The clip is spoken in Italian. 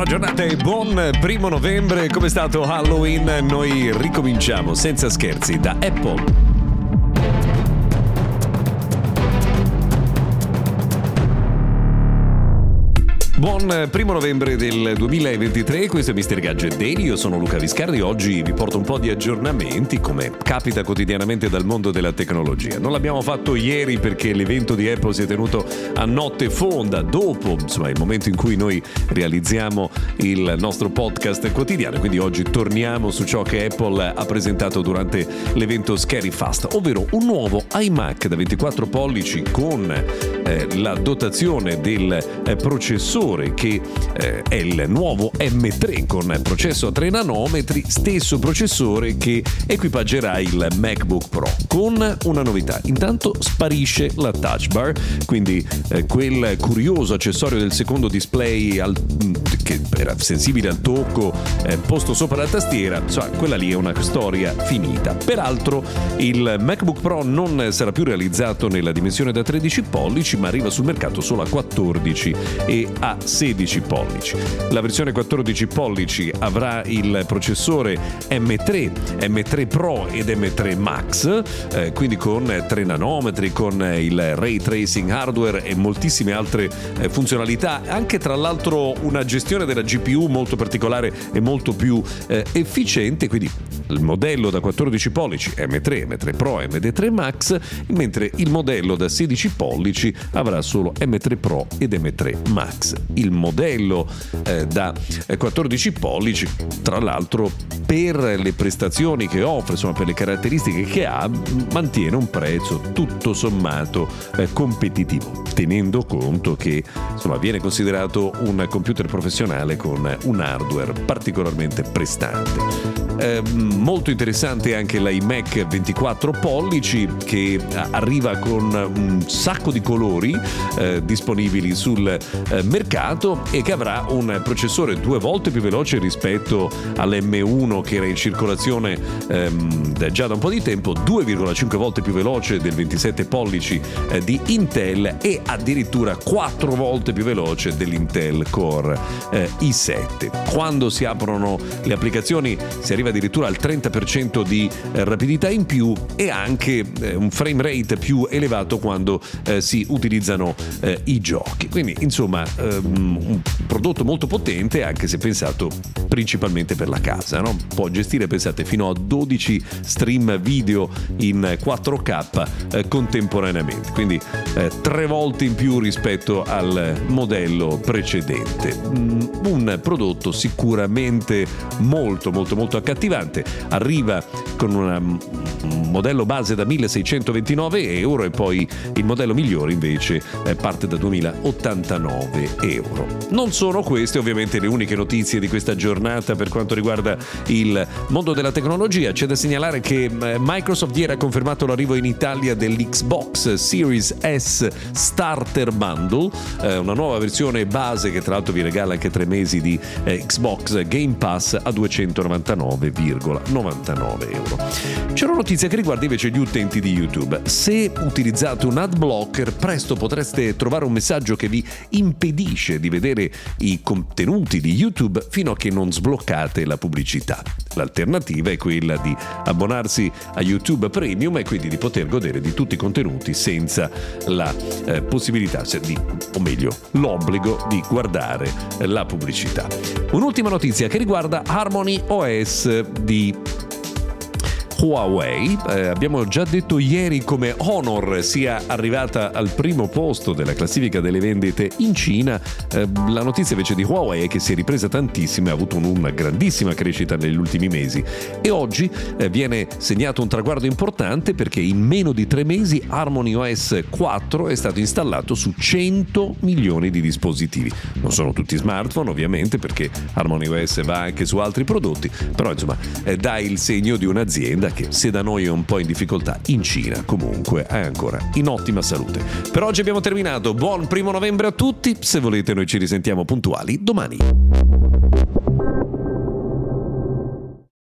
Buona giornata e buon primo novembre. Come è stato Halloween? Noi ricominciamo senza scherzi da Apple. Buon primo novembre del 2023, questo è Mr. Gadget Daily, io sono Luca Viscardi, oggi vi porto un po' di aggiornamenti come capita quotidianamente dal mondo della tecnologia. Non l'abbiamo fatto ieri perché l'evento di Apple si è tenuto a notte fonda, dopo insomma, il momento in cui noi realizziamo il nostro podcast quotidiano, quindi oggi torniamo su ciò che Apple ha presentato durante l'evento Scary Fast, ovvero un nuovo iMac da 24 pollici con eh, la dotazione del eh, processore che eh, è il nuovo M3 con processo a 3 nanometri, stesso processore che equipaggerà il MacBook Pro con una novità. Intanto sparisce la touch bar, quindi quel curioso accessorio del secondo display al, mm, che era sensibile al tocco posto sopra la tastiera, insomma, quella lì è una storia finita. Peraltro il MacBook Pro non sarà più realizzato nella dimensione da 13 pollici, ma arriva sul mercato solo a 14 e a 16 pollici. La versione 14 pollici avrà il processore M3, M3 Pro ed M3 Max, eh, quindi con 3 nanometri, con il ray tracing hardware e moltissime altre eh, funzionalità, anche tra l'altro una gestione della GPU molto particolare e molto più eh, efficiente, quindi il modello da 14 pollici M3, M3 Pro, MD3 Max, mentre il modello da 16 pollici avrà solo M3 Pro ed M3 Max. Il modello eh, da 14 eh, pollici, tra l'altro, per le prestazioni che offre, insomma, per le caratteristiche che ha, mantiene un prezzo tutto sommato eh, competitivo, tenendo conto che insomma, viene considerato un computer professionale con un hardware particolarmente prestante. Molto interessante anche l'iMac 24 pollici che arriva con un sacco di colori eh, disponibili sul eh, mercato e che avrà un processore due volte più veloce rispetto all'M1 che era in circolazione ehm, già da un po' di tempo, 2,5 volte più veloce del 27 pollici eh, di Intel e addirittura 4 volte più veloce dell'Intel Core eh, i7. Quando si aprono le applicazioni si arriva addirittura al 30% di eh, rapidità in più e anche eh, un frame rate più elevato quando eh, si utilizzano i giochi. Quindi insomma ehm, un prodotto molto potente anche se pensato principalmente per la casa. No? Può gestire, pensate, fino a 12 stream video in 4K contemporaneamente, quindi tre volte in più rispetto al modello precedente. Mm, un prodotto sicuramente molto molto molto accattivante accattivante. Arriva con una, un modello base da 1629 euro e poi il modello migliore invece eh, parte da 2089 euro. Non sono queste ovviamente le uniche notizie di questa giornata per quanto riguarda il mondo della tecnologia. C'è da segnalare che eh, Microsoft ieri ha confermato l'arrivo in Italia dell'Xbox Series S Starter Bundle, eh, una nuova versione base che tra l'altro vi regala anche tre mesi di Xbox Game Pass a 299 9,99 euro. C'è una notizia che riguarda invece gli utenti di YouTube. Se utilizzate un ad blocker, presto potreste trovare un messaggio che vi impedisce di vedere i contenuti di YouTube fino a che non sbloccate la pubblicità. L'alternativa è quella di abbonarsi a YouTube Premium e quindi di poter godere di tutti i contenuti senza la eh, possibilità, di, o meglio, l'obbligo di guardare la pubblicità. Un'ultima notizia che riguarda Harmony OS di Huawei. Eh, abbiamo già detto ieri come Honor sia arrivata al primo posto della classifica delle vendite in Cina. Eh, la notizia invece di Huawei è che si è ripresa tantissimo e ha avuto una grandissima crescita negli ultimi mesi. E oggi eh, viene segnato un traguardo importante perché in meno di tre mesi Harmony OS 4 è stato installato su 100 milioni di dispositivi. Non sono tutti smartphone ovviamente perché Harmony OS va anche su altri prodotti, però insomma eh, dà il segno di un'azienda che se da noi è un po' in difficoltà, in Cina comunque è ancora in ottima salute. Per oggi abbiamo terminato, buon primo novembre a tutti, se volete noi ci risentiamo puntuali domani.